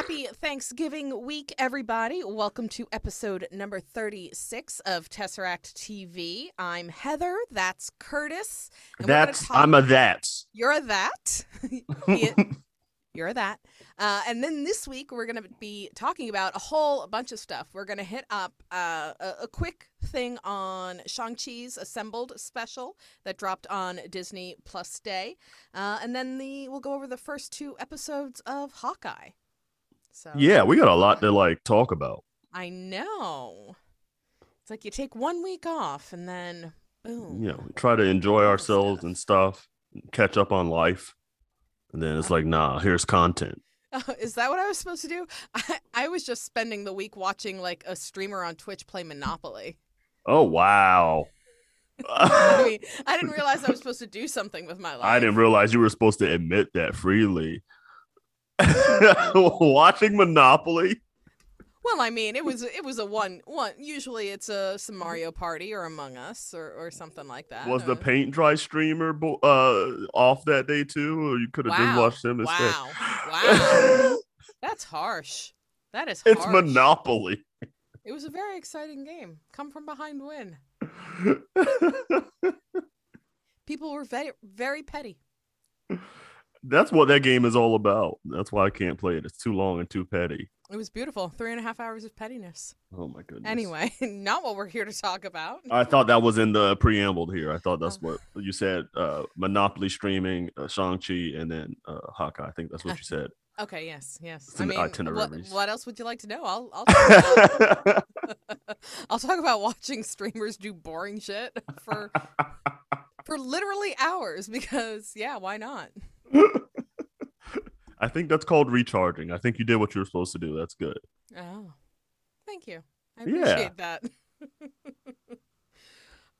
Happy Thanksgiving week, everybody. Welcome to episode number 36 of Tesseract TV. I'm Heather. That's Curtis. that's I'm a that. You're a that. You're a that. Uh, and then this week, we're going to be talking about a whole bunch of stuff. We're going to hit up uh, a, a, quick thing on Shang-Chi's Assembled special that dropped on Disney Plus Day. Uh, and then the we'll go over the first two episodes of Hawkeye. So Yeah, we got a lot to like talk about. I know. It's like you take one week off and then boom. Yeah, we try to enjoy ourselves stuff. and stuff, catch up on life. And then it's like, nah, here's content. Uh, is that what I was supposed to do? I, I was just spending the week watching like a streamer on Twitch play Monopoly. Oh wow. I mean, I didn't realize I was supposed to do something with my life. I didn't realize you were supposed to admit that freely. Watching Monopoly. Well, I mean, it was it was a one one. Usually, it's a some Mario Party or Among Us or, or something like that. Was the paint dry streamer uh off that day too, or you could have wow. just watched him instead? Wow, wow, that's harsh. That is. Harsh. It's Monopoly. It was a very exciting game. Come from behind, win. People were very very petty. That's what that game is all about. That's why I can't play it. It's too long and too petty. It was beautiful. Three and a half hours of pettiness. Oh my goodness. Anyway, not what we're here to talk about. I thought that was in the preamble here. I thought that's oh. what you said. Uh, Monopoly streaming, uh, Shang Chi, and then uh, Hawkeye. I think that's what you said. Okay. Yes. Yes. I mean, what, what, else would you like to know? I'll I'll talk, about, I'll talk about watching streamers do boring shit for for literally hours because yeah, why not? I think that's called recharging. I think you did what you were supposed to do. That's good. Oh, thank you. I appreciate yeah. that.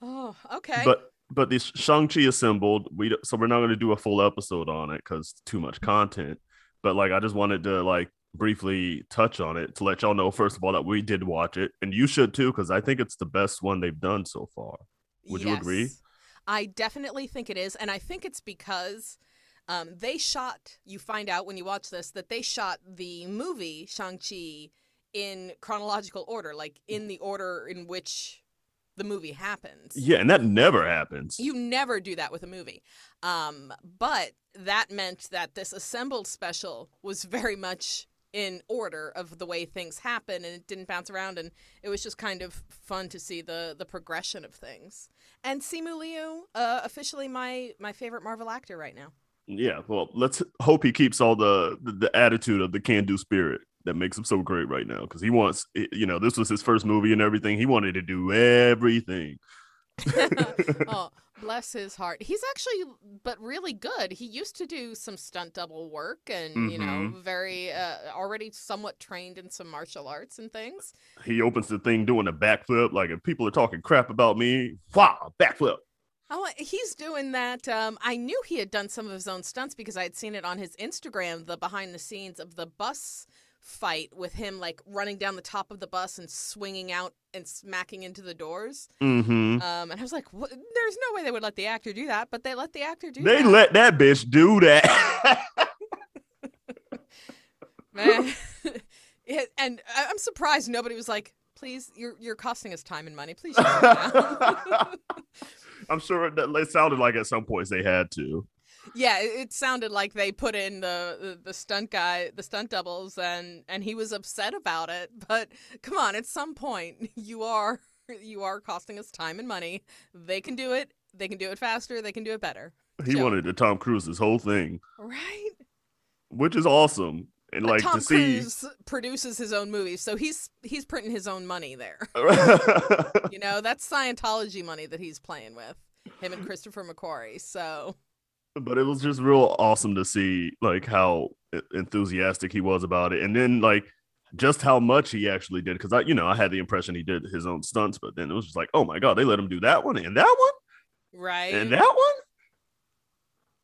oh, okay. But but this Shang Chi assembled. We so we're not going to do a full episode on it because too much mm-hmm. content. But like, I just wanted to like briefly touch on it to let y'all know first of all that we did watch it, and you should too because I think it's the best one they've done so far. Would yes. you agree? I definitely think it is, and I think it's because um, they shot, you find out when you watch this, that they shot the movie Shang-Chi in chronological order, like in the order in which the movie happens. Yeah, and that never happens. You never do that with a movie. Um, but that meant that this assembled special was very much in order of the way things happen and it didn't bounce around and it was just kind of fun to see the the progression of things. And Simu Liu, uh, officially my my favorite Marvel actor right now. Yeah, well, let's hope he keeps all the the, the attitude of the can-do spirit that makes him so great right now because he wants you know this was his first movie and everything. He wanted to do everything. Oh bless his heart. He's actually but really good. He used to do some stunt double work and mm-hmm. you know mm-hmm. very uh, already somewhat trained in some martial arts and things. He opens the thing doing a backflip like if people are talking crap about me wow backflip Oh, he's doing that. Um, I knew he had done some of his own stunts because I had seen it on his Instagram, the behind the scenes of the bus fight with him like running down the top of the bus and swinging out and smacking into the doors. Mm-hmm. Um, and I was like, there's no way they would let the actor do that, but they let the actor do that. they that. let that bitch do that. Man. and I'm surprised nobody was like, please, you're, you're costing us time and money. Please I'm sure it, it sounded like at some points they had to. Yeah, it sounded like they put in the, the, the stunt guy, the stunt doubles, and and he was upset about it. But come on, at some point you are you are costing us time and money. They can do it. They can do it faster. They can do it better. He so. wanted to Tom Cruise this whole thing, right? Which is awesome and like Tom to see Cruise produces his own movies, so he's he's printing his own money there. you know, that's Scientology money that he's playing with him and Christopher McQuarrie. So, but it was just real awesome to see like how enthusiastic he was about it, and then like just how much he actually did. Because I, you know, I had the impression he did his own stunts, but then it was just like, oh my god, they let him do that one and that one, right, and that one,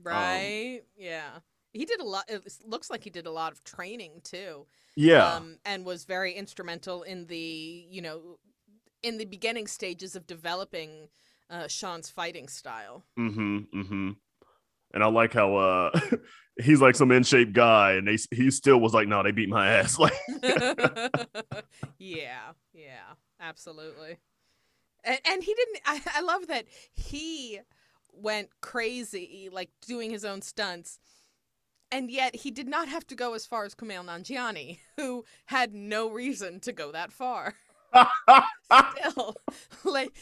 right, um, yeah he did a lot it looks like he did a lot of training too yeah um, and was very instrumental in the you know in the beginning stages of developing uh, Shaun's fighting style mm-hmm mm-hmm And I like how uh he's like some in shape guy, and they he still was like, no, they beat my ass. Like, yeah, yeah, absolutely. And, and he didn't. I, I love that he went crazy, like doing his own stunts, and yet he did not have to go as far as Kumail Nanjiani, who had no reason to go that far. Still, like.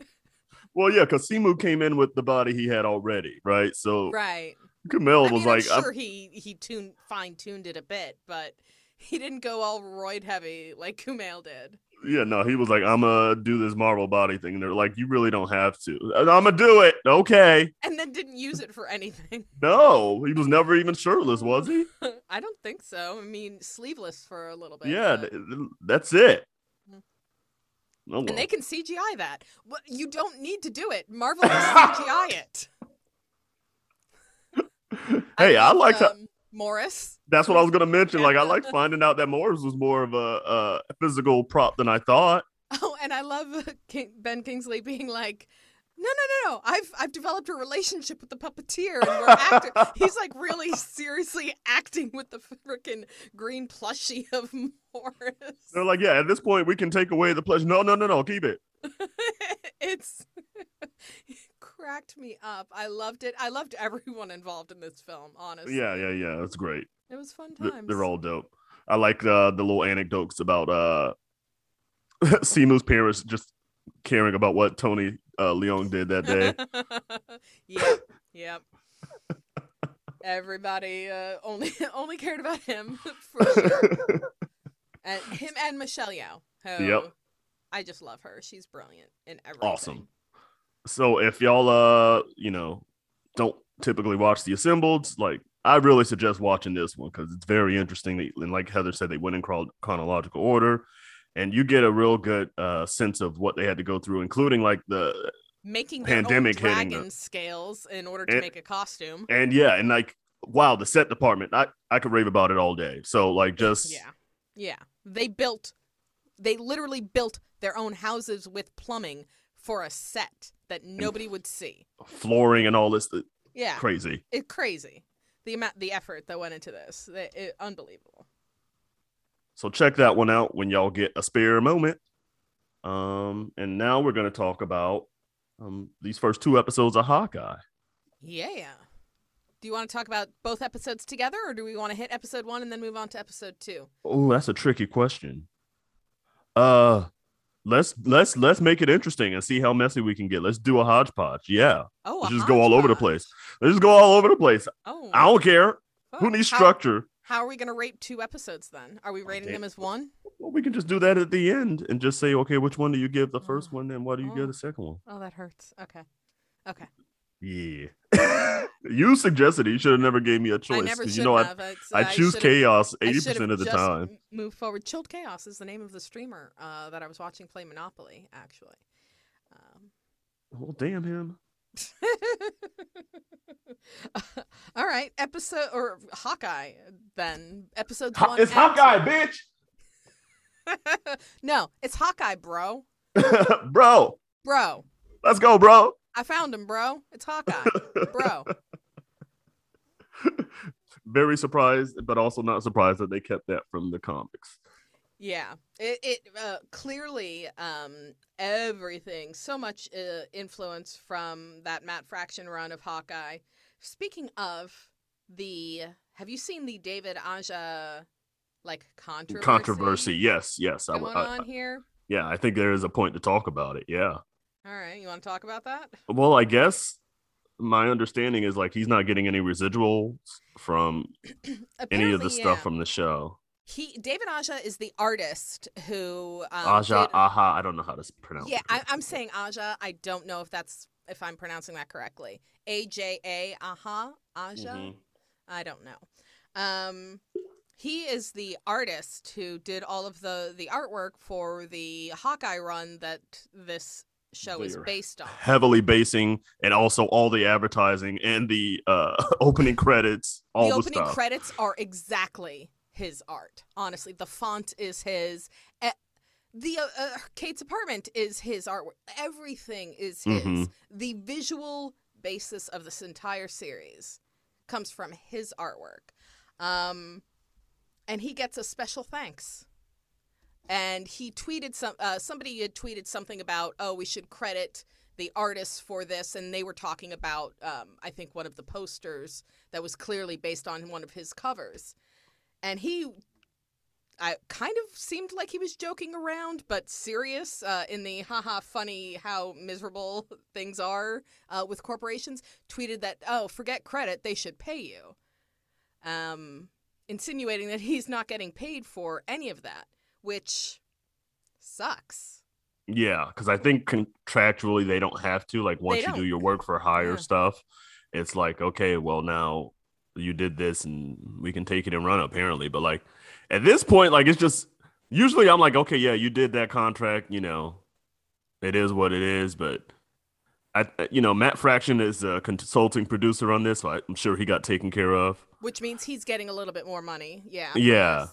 well, yeah, because Simu came in with the body he had already, right? So right. Kumail I was mean, like, I'm sure he he tuned fine tuned it a bit, but he didn't go all roid heavy like Kumail did. Yeah, no, he was like, I'm gonna do this Marvel body thing. And they're like, you really don't have to. I'm gonna do it. Okay. And then didn't use it for anything. No, he was never even shirtless, was he? I don't think so. I mean, sleeveless for a little bit. yeah, but- th- th- that's it. Mhm. Oh, and they can CGI that. Well, you don't need to do it. Marvel can CGI it. hey, I, love, like how um, Morris. That's what I was gonna mention. Like, I like finding out that Morris was more of a, a physical prop than I thought. Oh, and I love King, Ben Kingsley being like, "No, no, no, no! I've I've developed a relationship with the puppeteer, and we're acting." He's like really seriously acting with the freaking green plushie of Morris. They're like, yeah, at this point we can take away the pleasure. No, no, no, no, keep it. it's it cracked me up. I loved it. I loved everyone involved in this film. Honestly, Yeah, yeah, yeah. That's great. it was fun times. They're all dope. I like uh, the little anecdotes about uh, Simu's parents just caring about what Tony uh, Leung did that day. yep, yep. Everybody uh, only only cared about him for sure, and him and Michelle Yeoh. Who Yep. I just love her. She's brilliant in everything. awesome. So if y'all uh, you know, don't typically watch the assembled, like I really suggest watching this one because it's very interesting. And like Heather said, they went in chronological order, and you get a real good uh sense of what they had to go through, including like the Making Pandemic dragon the- scales in order to And- make a costume. and yeah, and like wow, the set department. I I could rave about it all day. So like just Yeah. Yeah. They built they literally built their own houses with plumbing for a set that nobody would see. flooring and all this Yeah. crazy. It's crazy. The amount the effort that went into this. It, it- unbelievable. So check that one out when y'all get a spare moment. Um, and now we're gonna talk about um these first two episodes of Hawkeye. Yeah. Do you want to talk about both episodes together or do we want to hit episode 1 and then move on to episode 2? Oh, that's a tricky question. Uh let's let's let's make it interesting and see how messy we can get. Let's do a hodgepodge. Yeah. Oh, Let's just go all over the place. Let's just go all over the place. Oh. I don't care. Who needs structure? How are we going to rate two episodes then? Are we rating them as one? Well, we can just do that at the end and just say, okay, which one do you give the oh. first Oh. one and what do you Oh. give the second one? Oh, that hurts. Okay. Okay. Yeah. you suggested it. You should have never gave me a choice. I never should you know, have. It's- I, I choose chaos 80% should've of the just time. Move forward. Chilled Chaos is the name of the streamer uh, that I was watching play Monopoly, actually. Um, Well, damn him. all right, episode or Hawkeye then Episode Ho- one. it's Hawkeye, two. no, it's Hawkeye, bro. bro, Bro, let's go, bro. I found him, bro. It's Hawkeye, bro. Very surprised, but also not surprised that they kept that from the comics. Yeah, it, it uh, clearly um, everything so much uh, influence from that Matt Fraction run of Hawkeye. Speaking of the, have you seen the David Aja like controversy, Controversy. Yes, yes. I, going I- on here? yeah, I think there is a point to talk about it. Yeah. All right, you want to talk about that? Well, I guess my understanding is like he's not getting any residuals from any of the Apparently, stuff from the show. he David Aja is the artist who um, Aja, did- aha. I don't know how to pronounce Yeah, it. I, I'm saying Aja. I don't know if that's if I'm pronouncing that correctly. A J A Aha Aja. Mhm. I don't know. Um, he is the artist who did all of the the artwork for the Hawkeye run that this show is based on. Heavily basing and also all the advertising and the uh opening credits, all the the, opening stuff. credits are exactly his art. Honestly, the font is his. The uh, uh, Kate's apartment is his artwork. Everything is his. Mhm. The visual basis of this entire series comes from his artwork. Um, and he gets a special thanks. And he tweeted some. Uh, somebody had tweeted something about, oh, we should credit the artists for this, and they were talking about, um, I think, one of the posters that was clearly based on one of his covers. And he I kind of seemed like he was joking around, but serious uh, in the haha funny how miserable things are uh, with corporations. Tweeted that oh forget credit they should pay you, um, insinuating that he's not getting paid for any of that, which sucks. Yeah, because I think contractually they don't have to. Like once you do your work for hire yeah. stuff, it's like okay, well now you did this and we can take it and run apparently, but like at this point, like it's just usually I'm like, okay, yeah, you did that contract, you know, it is what it is, but I, uh, you know, Matt Fraction is a consulting producer on this, so I'm sure he got taken care of. Which means he's getting a little bit more money. Yeah. Yeah.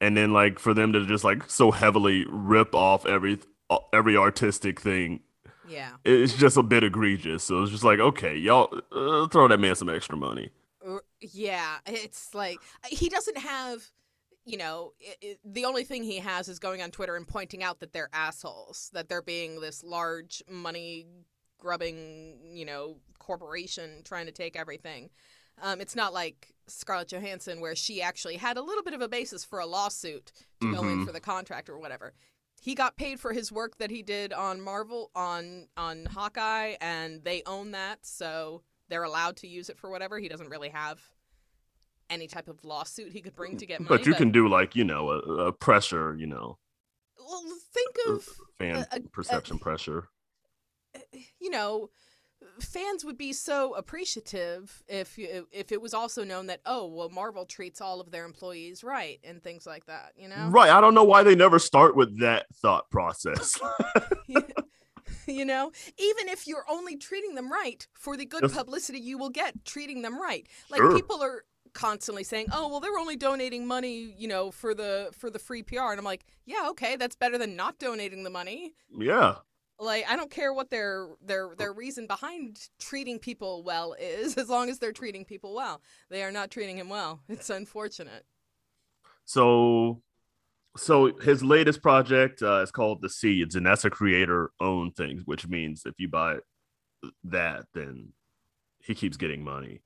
And then like for them to just like so heavily rip off every every artistic thing. Yeah. It's just a bit egregious. So it's just like, okay, y'all uh, throw that man some extra money. Yeah, it's like he doesn't have you know, it, it, the only thing he has is going on Twitter and pointing out that they're assholes, that they're being this large money grubbing, you know, corporation trying to take everything. Um, it's not like Scarlett Johansson, where she actually had a little bit of a basis for a lawsuit to mm-hmm. go in mm-hmm. for the contract or whatever. He got paid for his work that he did on Marvel on on Hawkeye, and they own that, so they're allowed to use it for whatever. He doesn't really have any type of lawsuit he could bring to get money. But you but... can do like you know a, a, pressure, you know. Well, think of fan a, perception pressure. You know, fans would be so appreciative if if it was also known that oh well Marvel treats all of their employees right and things like that. You know. Right. I don't know why they never start with that thought process. you know even if you're only treating them right for the good publicity you will get treating them right like sure. people are constantly saying, "Oh, well, they're only donating money, you know, for the for the free PR," and I'm like, "Yeah, okay, that's better than not donating the money." Yeah. Like I don't care what their their their reason behind treating people well is, as long as they're treating people well. They are not treating him well. It's unfortunate. So, so his latest project uh, is called The Seeds, and that's a creator-owned thing, which means if you buy that, then he keeps getting money.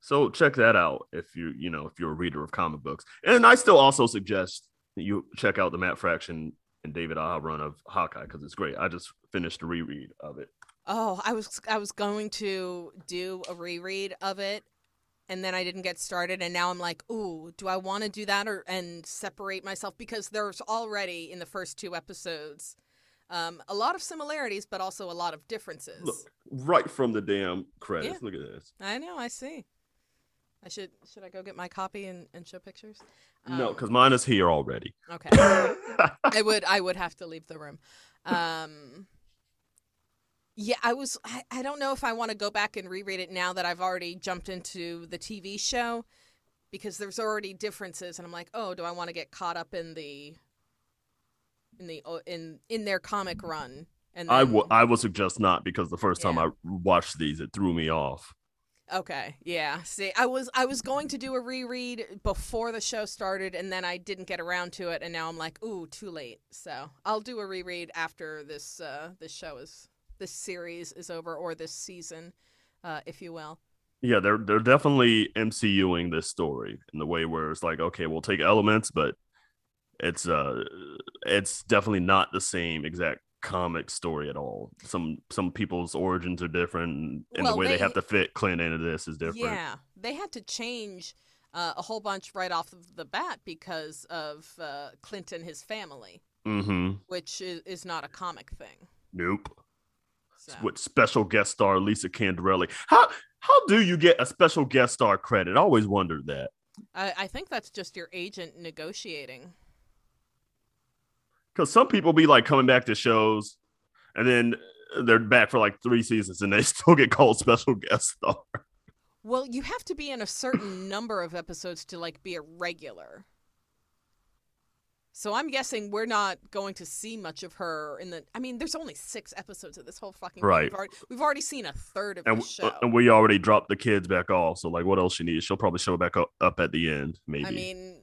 So check that out if you you know if you're a reader of comic books. And I still also suggest you check out the Matt Fraction and David Aja run of Hawkeye because it's great. I just finished a reread of it. Oh, I was I was going to do a reread of it and then I didn't get started and now I'm like, "Ooh, do I want to do that or and separate myself because there's already in the first two episodes um, a lot of similarities but also a lot of differences." Look, right from the damn credits. Yeah. Look at this. I know, I see. I should should I go get my copy and, and show pictures? Um, no, because mine is here already. Okay. I would I would have to leave the room. Um, yeah, I was I, I don't know if I want to go back and reread it now that I've already jumped into the TV show because there's already differences and I'm like, "Oh, do I want to get caught up in the in the in in their comic run?" And then, I, w- I would suggest not because the first yeah. time I watched these, it threw me off. Okay, yeah. See, I was I was going to do a reread before the show started, and then I didn't get around to it, and now I'm like, ooh, too late. So I'll do a reread after this uh, this show is this series is over, or this season, uh, if you will. Yeah, they're they're definitely MCUing this story in the way where it's like, okay, we'll take elements, but it's uh, it's definitely not the same exact comic story at all. Some some people's origins are different, and well, the way they, they, have to fit Clint into this is different. Yeah, they had to change uh, a whole bunch right off of the bat because of uh, Clint and his family, mm-hmm. which is, is not a comic thing. Nope. So. With special guest star Linda Cardellini. How how do you get a special guest star credit? I always wondered that. I, I think that's just your agent negotiating because some people be like coming back to shows and then they're back for like three seasons and they still get called special guest star. Well, you have to be in a certain number of episodes to like be a regular. So I'm guessing we're not going to see much of her in the. I mean, there's only six episodes of this whole fucking. Right. We've already, we've already seen a third of And, the show. and we already dropped the kids back off. So like, what else she needs? She'll probably show back up, up at the end, maybe. I mean,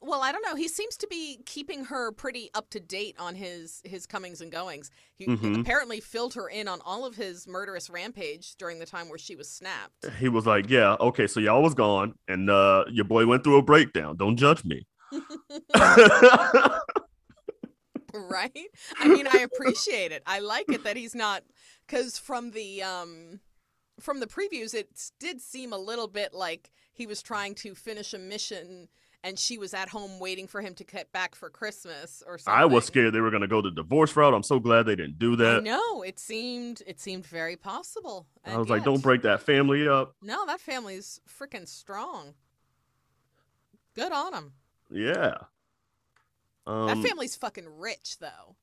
well, I don't know. He seems to be keeping her pretty up to date on his his comings and goings. He Mhm. apparently filled her in on all of his murderous rampage during the time where she was snapped. he was like, "Yeah, okay, so y'all was gone, and uh, your boy went through a breakdown. Don't judge me." right? I mean, I appreciate it. I like it that he's not because from the um from the previews, it did seem a little bit like he was trying to finish a mission. And she was at home waiting for him to get back for Christmas or something. I was scared they were gonna go the divorce route. I'm so glad they didn't do I that. know it seemed it seemed very possible. I and was like, "Don't break that family up." No, that family's freaking strong. Good on him. Yeah. Um, that family's fucking rich though.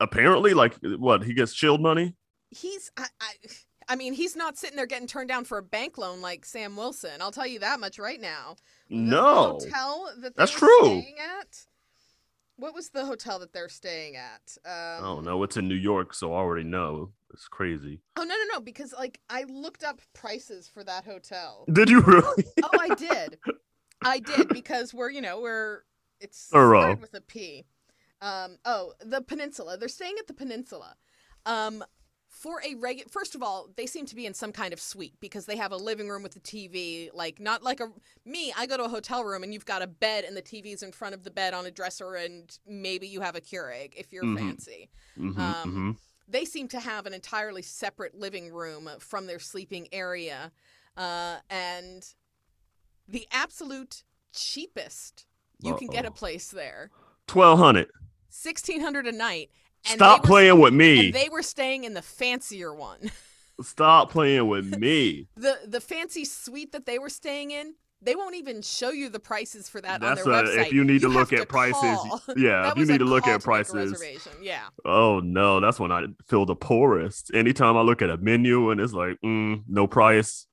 apparently, like, what he gets chilled money. He's I, I I mean, he's not sitting there getting turned down for a bank loan like Sam Wilson. I'll tell you that much right now. The No, hotel that That's true. Staying at. What was the hotel that they're staying at? Um, oh no, it's in New York, so I already know. It's crazy. Oh no no no! Because like I looked up prices for that hotel. Did you really? oh, I did. I did because we're you know we're it's started with a P. Um, oh, the Peninsula. They're staying at the Peninsula. Um, for a regular, first of all, they seem to be in some kind of suite because they have a living room with a TV. Like not like a me. I go to a hotel room and you've got a bed and the TV's in front of the bed on a dresser and maybe you have a Keurig if you're Mhm. fancy Mhm, Um, mhm. they seem to have an entirely separate living room from their sleeping area uh, and the absolute cheapest you can get a place there Twelve hundred. 1600 a night and Stop were, playing with me. they were staying in the fancier one Stop playing with me. the the fancy suite that they were staying in they won't even show you the prices for that That's on their a, website if you need to look at prices. call. Yeah, if you need to look at to prices. reservation. yeah Oh no, that's when I feel the poorest. Anytime I look at a menu and it's like, mm, no price.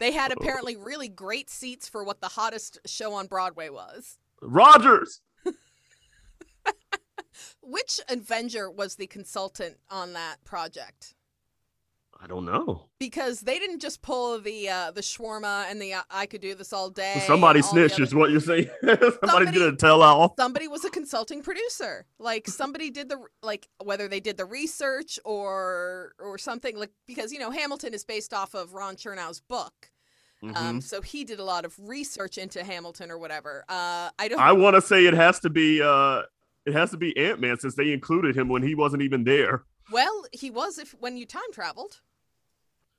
They had apparently really great seats for what the hottest show on Broadway was. Rogers. Which Avenger was the consultant on that project? I don't know. Because they didn't just pull the uh, the shawarma and the uh, I could do this all day. Somebody all snitched is what you're saying. Somebody's Somebody- gonna tell all. Somebody was a consulting producer. Like somebody did the like whether they did the research or or something like because you know Hamilton is based off of Ron Chernow's book. Mhm. Um, so he did a lot of research into Hamilton or whatever. Uh, I don't. I want to say it has to be uh it has to be Ant Man since they included him when he wasn't even there. well, he was if when you time traveled.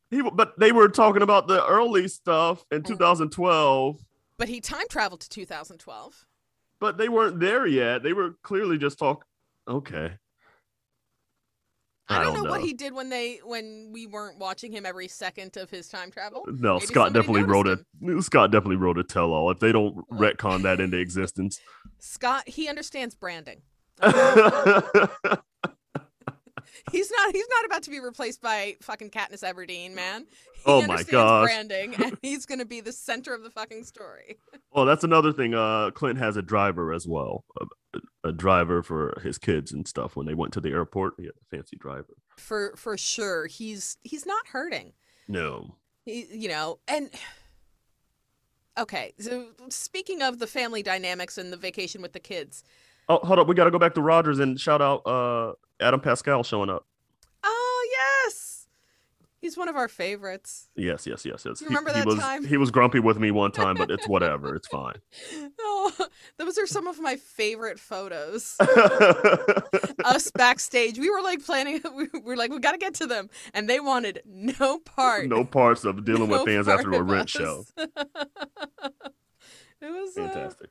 He but they were talking about the early stuff in Mm. 2012, But he time traveled to 2012. but they weren't there yet. They were clearly just talk. Okay. I, don't, know, what he did when they when we weren't watching him every second of his time travel. Uh, no, Maybe Scott definitely wrote noticed a Scott definitely wrote a tell all. If they don't retcon that into existence, Scott, he understands branding. He's not he's not about to be replaced by fucking Katniss Everdeen, man. He Oh my god, branding and he's going to be the center of the fucking story. well, that's another thing. Uh, Clint has a driver as well, a, a driver for his kids and stuff. When they went to the airport, he had a fancy driver. For for sure. He's he's not hurting. No, He, you know, and okay. So speaking of the family dynamics and the vacation with the kids, oh, hold up, we got to go back to Rogers and shout out uh Adam Pascal showing up. oh yes, he's one of our favorites. Yes, yes, yes, yes. You remember he, that he was time? he was grumpy with me one time, but it's whatever. It's fine. Oh, those are some of my favorite photos. Us backstage, we were like planning. We were like, we got to get to them, and they wanted no part. no parts of dealing no with fans after a rent us. show. it was uh, Fantastic.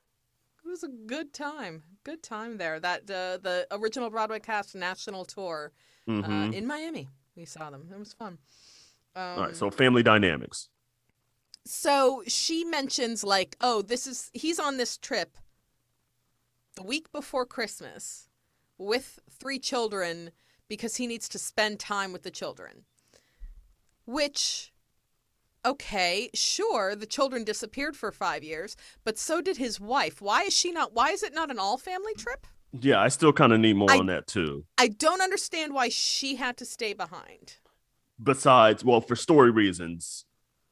It was a good time. Good time there. That uh, the original Broadway cast national tour uh, in Miami. We saw them. It was fun. Um, All right, so family dynamics. so she mentions like, oh, this is he's on this trip the week before Christmas with three children because he needs to spend time with the children. Which okay, sure, the children disappeared for five years, but so did his wife. Why is she not? Why is it not an all family trip? Yeah, I still kind of need more I- on that too. I don't understand why she had to stay behind. Besides, well, for story reasons,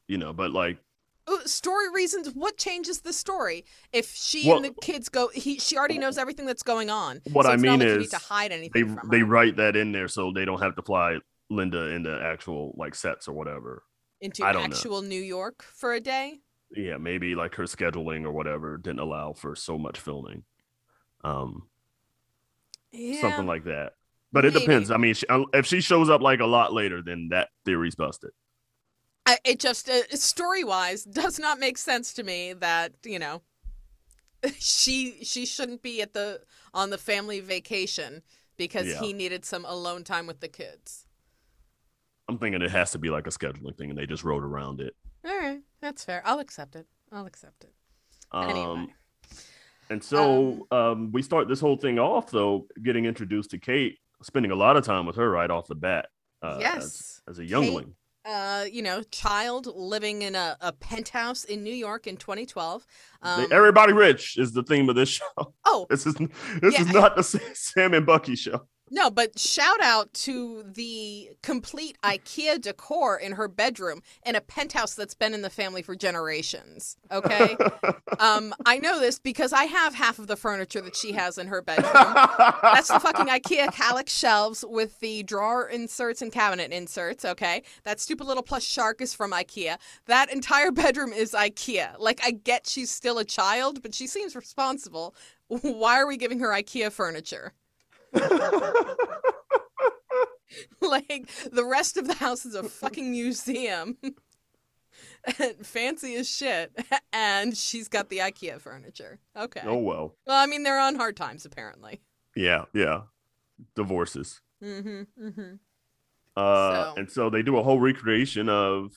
you know, but like, Uh, Story reasons. What changes the story if she Well- and the kids go? He she already knows everything that's going on. What so I mean like is to hide they anything from they write that in there so they don't have to fly Linda into actual like sets or whatever. Into don't know. actual New York for a day. Yeah, maybe like her scheduling or whatever didn't allow for so much filming. Um, Yeah. something like that. But it Maybe. depends. I mean, she, uh, if she shows up like a lot later, then that theory's busted. I, it just uh, story wise does not make sense to me that you know she she shouldn't be at the on the family vacation because Yeah. he needed some alone time with the kids. I'm thinking it has to be like a scheduling thing, and they just wrote around it. All right, that's fair. I'll accept it. I'll accept it. Um, Anyway. And so um, we start this whole thing off, though, getting introduced to Kate, spending a lot of time with her right off the bat. Uh, yes. As, as a youngling. uh, you know, child living in a, a penthouse in New York in 2012. Um, Everybody rich is the theme of this show. oh, This is this is Yeah. not the Sam and Bucky show. No, but shout out to the complete IKEA decor in her bedroom in a penthouse that's been in the family for generations. Okay. um, I know this because I have half of the furniture that she has in her bedroom. That's the fucking IKEA Kallax shelves with the drawer inserts and cabinet inserts, okay? That stupid little plush shark is from IKEA. That entire bedroom is IKEA. Like, I get she's still a child, but she seems responsible. Why are we giving her IKEA furniture? like, the rest of the house is a fucking museum. Fancy as shit. And she's got the IKEA furniture. Okay. oh well. Well, I mean, they're on hard times, apparently. Yeah, yeah. Divorces. Mm-hmm. Mm-hmm. Uh, So- and so they do a whole recreation of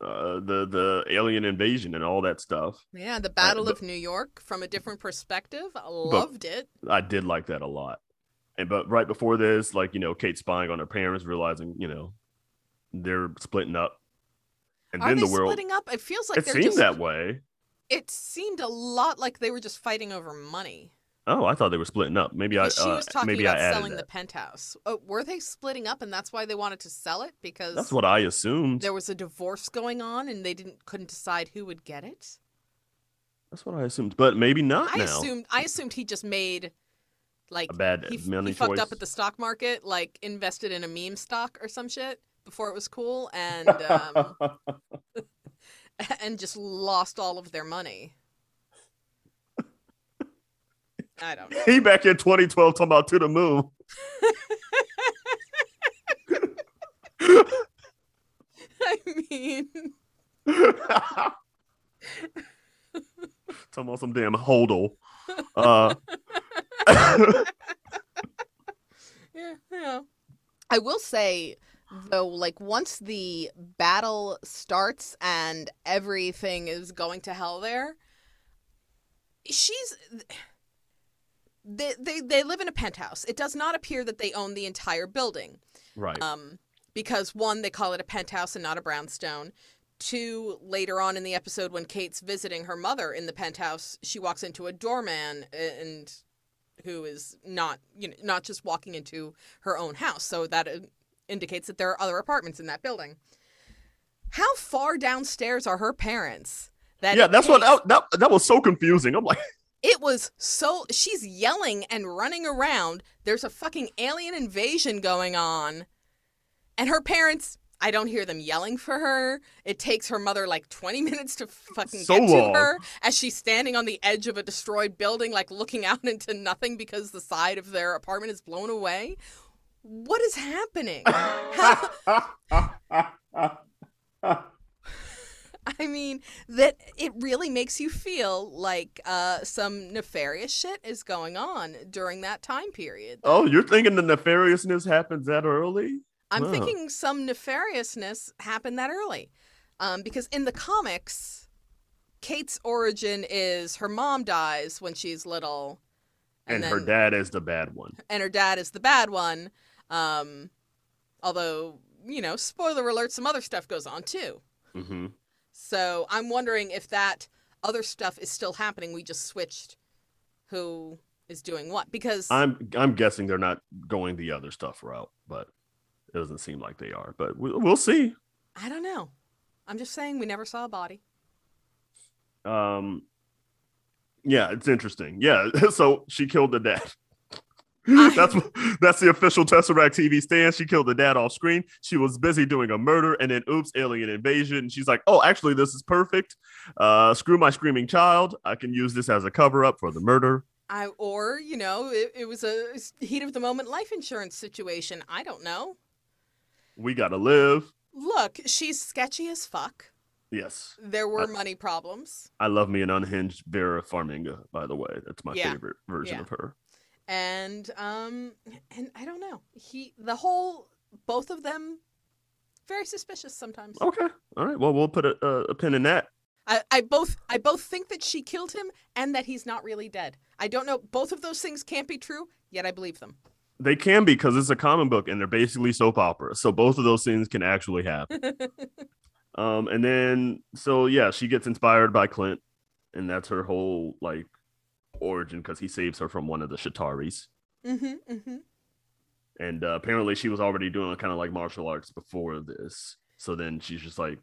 uh, the the alien invasion and all that stuff. Yeah, the Battle but- of New York from a different perspective. I loved it. I did like that a lot. And but right before this, like you know, Kate spying on her parents, realizing you know they're splitting up, and Are then the world. splitting up? It feels like it they're seemed just. that way. It seemed a lot like they were just fighting over money. Oh, I thought they were splitting up. Maybe I she uh, was talking maybe about I selling the penthouse. Oh, were they splitting up, and that's why they wanted to sell it because That's what I assumed. there was a divorce going on, and they didn't couldn't decide who would get it. That's what I assumed, but maybe not I now. assumed I assumed he just made like a bad he, money he fucked up at the stock market, like invested in a meme stock or some shit before it was cool, and um, and just lost all of their money. I don't know. he back in 2012 talking about to the moon. I mean, talking about some damn hodl. Uh, yeah, yeah. I will say though, like once the battle starts and everything is going to hell there, she's they, they they live in a penthouse. It does not appear that they own the entire building. right. Um, because one, they call it a penthouse and not a brownstone. Two, later on in the episode, when Kate's visiting her mother in the penthouse, she walks into a doorman and who is not, you know, not just walking into her own house. So that uh, indicates that there are other apartments in that building. How far downstairs are her parents? That yeah, that's what that, that that was so confusing. I'm like, it was so she's yelling and running around. There's a fucking alien invasion going on. And her parents, I don't hear them yelling for her. It takes her mother like 20 minutes to fucking So get long. to her as she's standing on the edge of a destroyed building, like looking out into nothing because the side of their apartment is blown away. What is happening? I mean, that it really makes you feel like uh, some nefarious shit is going on during that time period. oh, you're thinking the nefariousness happens that early? I'm thinking some nefariousness happened that early. Um, because in the comics, Kate's origin is her mom dies when she's little. And, then, her dad is the bad one. and her dad is the bad one. Um, although, you know, spoiler alert, some other stuff goes on too. Mm-hmm. So I'm wondering if that other stuff is still happening. We just switched who is doing what because I'm I'm guessing they're not going the other stuff route, but it doesn't seem like they are. But we, we'll see. I don't know. I'm just saying we never saw a body. Um, yeah, it's interesting. Yeah, so she killed the dad. I- that's that's the official Tesseract TV stand. She killed the dad off screen. She was busy doing a murder, and then oops, alien invasion. And she's like, "Oh, actually, this is perfect. Uh, screw my screaming child. I can use this as a cover up for the murder." I or you know it, it was a heat of the moment life insurance situation. I don't know. We gotta live. Look, she's sketchy as fuck. Yes, There were Uh, money problems, I love me an unhinged Vera Farmiga. By the way, that's my Yeah. favorite version Yeah. of her. and um, and I don't know. He the whole both of them very suspicious sometimes. Okay, all right. Well, we'll put a, a, a pin in that. I, I both I both think that she killed him and that he's not really dead. I don't know. Both of those things can't be true, yet I believe them. They can be because it's a comic book and they're basically soap operas. So both of those things can actually happen. um, and then so yeah, she gets inspired by Clint, and that's her whole like origin because he saves her from one of the Chitauris. mm-hmm, mm-hmm. And uh, apparently she was already doing kind of like martial arts before this. So then she's just like,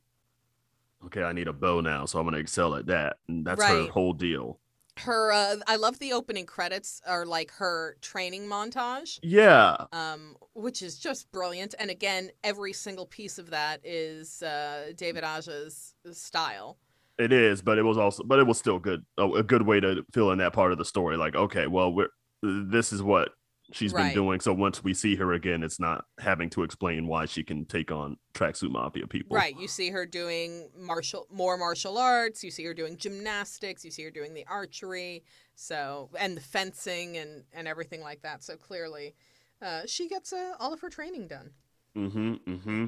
okay, I need a bow now, so I'm gonna excel at that. And that's her whole deal. Her uh, I love the opening credits are like her training montage. Yeah. um, which is just brilliant. And again, every single piece of that is uh, David Aja's style. It is, but it was also, but it was still good. A, a good way to fill in that part of the story. Like, okay, well, we're this is what she's Right. been doing. So once we see her again, it's not having to explain why she can take on tracksuit mafia people. Right. You see her doing martial, more martial arts. You see her doing gymnastics. You see her doing the archery. So and the fencing and and everything like that. So clearly, uh, she gets uh, all of her training done. Mm-hmm. Mm-hmm.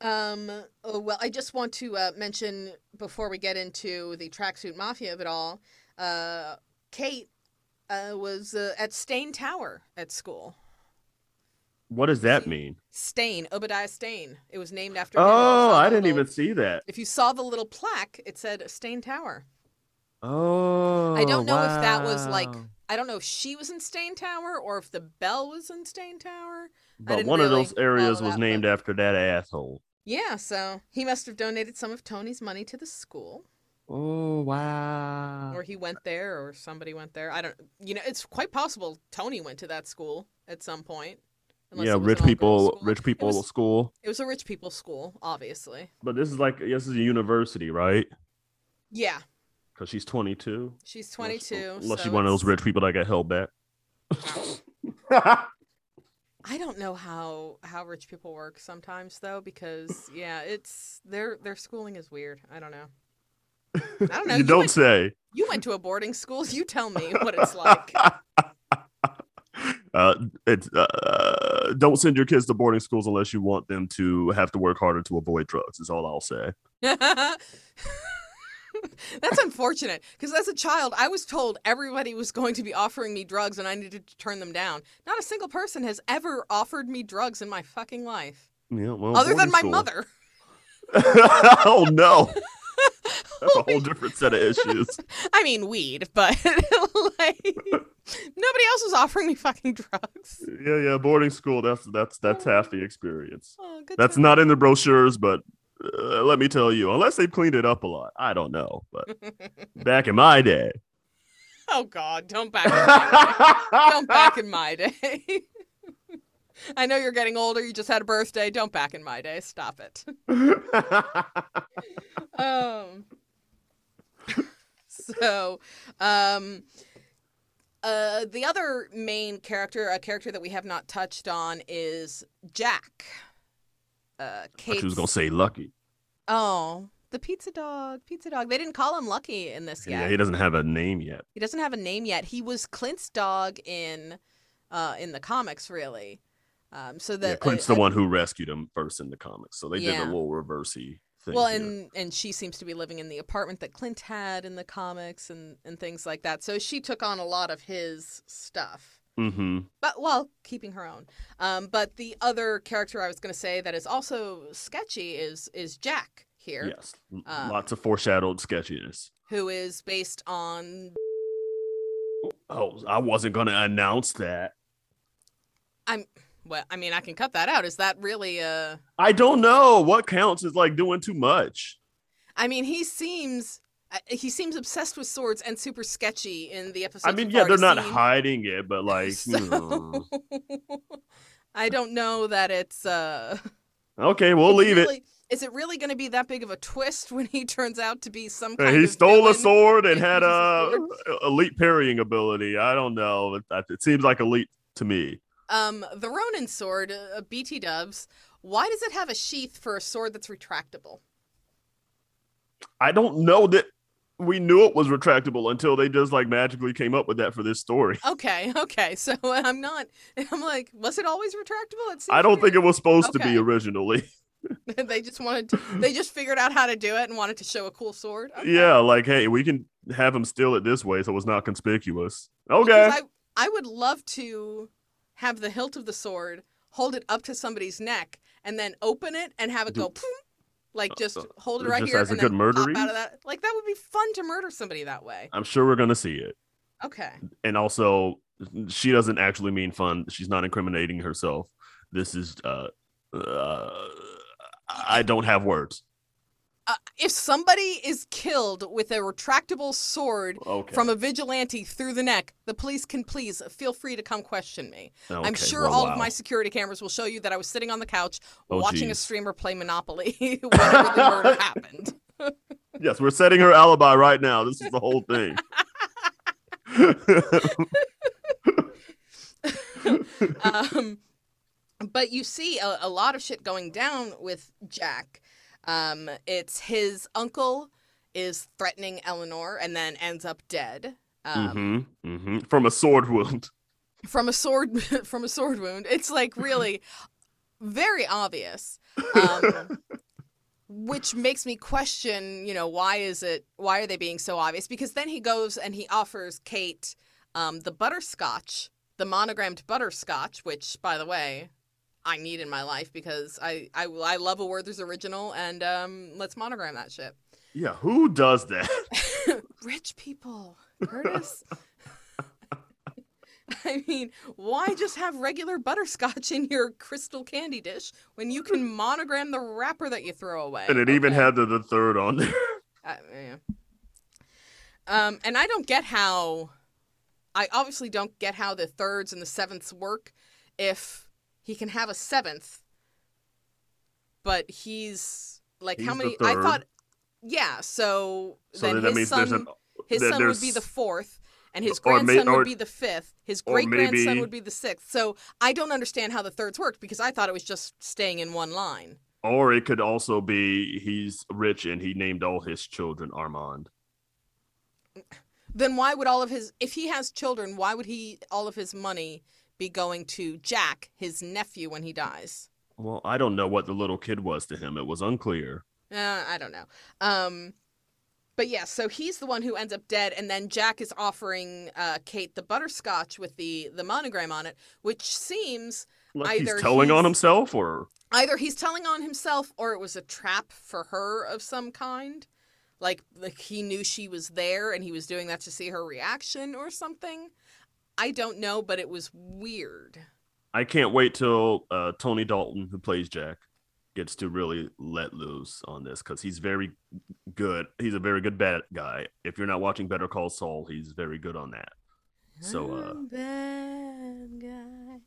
Um, oh, well, I just want to uh, mention before we get into the tracksuit mafia of it all, uh, Kate uh, was uh, at Stane Tower at school. What does that mean? Stane, Obadiah Stane. It was named after him. If you Oh, I didn't little- even see that. If you saw the little plaque, it said Stane Tower. Oh, I don't know if that was like. I don't know if she was in Stane Tower or if the bell was in Stane Tower. But one of those areas was named after that asshole. Yeah, so he must have donated some of Tony's money to the school. Oh wow. or he went there or somebody went there i don't you know it's quite possible tony went to that school at some point Yeah, rich people, rich people was- school. it was a rich people school obviously But this is like this is a university, right? yeah Because she's 22. she's 22 Unless so she's one of those rich people that got held back. i don't know how how rich people work sometimes though because yeah it's their their schooling is weird i don't know i don't know you don't went, say. you went to a boarding school you tell me what it's like uh, it's uh, don't send your kids to boarding schools unless you want them to have to work harder to avoid drugs. Is all I'll say. That's unfortunate because as a child, I was told everybody was going to be offering me drugs and I needed to turn them down. Not a single person has ever offered me drugs in my fucking life, Yeah, well, other than my school. mother. oh no, that's a whole different set of issues. I mean, weed, but like nobody else was offering me fucking drugs. Yeah, yeah, boarding school. That's that's that's half the experience. Oh, good That's time. not in the brochures, but uh, let me tell you, unless they've cleaned it up a lot, I don't know. But back in my day, oh God! Don't back in my day. Don't back in my day. I know you're getting older. You just had a birthday. Don't back in my day. Stop it. um so um uh the other main character a character that we have not touched on is jack uh she was gonna say lucky. oh the pizza dog pizza dog they didn't call him lucky in this yet Yeah, he doesn't have a name yet. he doesn't have a name yet he was clint's dog in uh in the comics really um so the yeah, Clint's the one who rescued him first in the comics, so they did a little reversey thing. well and and she seems to be living in the apartment that clint had in the comics and and things like that so she took on a lot of his stuff Mhm. but while keeping her own um but the other character i was going to say that is also sketchy is is jack here, Yes, Uh, lots of foreshadowed sketchiness. who is based on Oh, I wasn't gonna announce that. Well, I mean, I can cut that out. Is that really uh I don't know what counts as like doing too much. I mean, he seems uh, he seems obsessed with swords and super sketchy in the episode. I mean, yeah, they're not hiding it, but like, So, I don't know that it's uh okay, we'll leave it. really- Is it really going to be that big of a twist when he turns out to be some kind He stole a sword and had a uses elite parrying ability. I don't know. It, it seems like elite to me. Um, the Ronin sword, uh, BT Dubs. Why does it have a sheath for a sword that's retractable? I don't know that we knew it was retractable until they just like magically came up with that for this story. Okay, okay. So I'm not. I'm like, was it always retractable? It I don't think it was supposed to be originally. they just wanted. To, they just figured out how to do it and wanted to show a cool sword. Okay. Yeah, like hey, we can have him steal it this way so it's not conspicuous. Okay. I, I would love to have the hilt of the sword hold it up to somebody's neck and then open it and have it go, "Phoom," like just uh, hold it right just here as a and good pop out of that. Like that would be fun to murder somebody that way. I'm sure we're gonna see it. Okay. And also, she doesn't actually mean fun. She's not incriminating herself. This is uh, uh I don't have words. Uh, if somebody is killed with a retractable sword Okay. from a vigilante through the neck, the police can please feel free to come question me. I'm sure well, all wow. of my security cameras will show you that I was sitting on the couch Oh, watching a streamer play Monopoly whenever the murder happened. Yes, we're setting her alibi right now. This is the whole thing. um, but you see a, a lot of shit going down with Jack. Um, it's his uncle is threatening Eleanor and then ends up dead. Um, hmm hmm From a sword wound. from a sword from a sword wound. It's like really very obvious. Um, which makes me question, you know, why is it why are they being so obvious? Because then he goes and he offers Kate um, the butterscotch, the monogrammed butterscotch, which by the way, I need in my life because I I, I love a Werther's original and um, let's monogram that shit. Yeah, who does that? Rich people, Curtis. I mean, why just have regular butterscotch in your crystal candy dish when you can monogram the wrapper that you throw away? And it even had the, the third on there. Uh, yeah. Um, and I don't get how. I obviously don't get how the thirds and the sevenths work. If he can have a seventh, but he's like how He's the many? I thought. Yeah, so, So then then his son, an his son would be the fourth, and his or may- grandson or- would be the fifth. His great grandson would be the sixth. So I don't understand how the thirds worked because I thought it was just staying in one line. Or it could also be he's rich and he named all his children Armand. then why would all of his if he has children why would he all of his money be going to jack his nephew when he dies Well, I don't know what the little kid was to him. It was unclear. uh, i don't know um but yeah so he's the one who ends up dead and then jack is offering uh, kate the butterscotch with the the monogram on it which seems Like Either he's telling on himself or either he's telling on himself or it was a trap for her of some kind like like he knew she was there and he was doing that to see her reaction or something i don't know but it was weird I can't wait till uh, Tony Dalton, who plays Jack, gets to really let loose on this because he's very good. He's a very good bad guy. If you're not watching Better Call Saul, he's very good on that. So, uh, bad guy.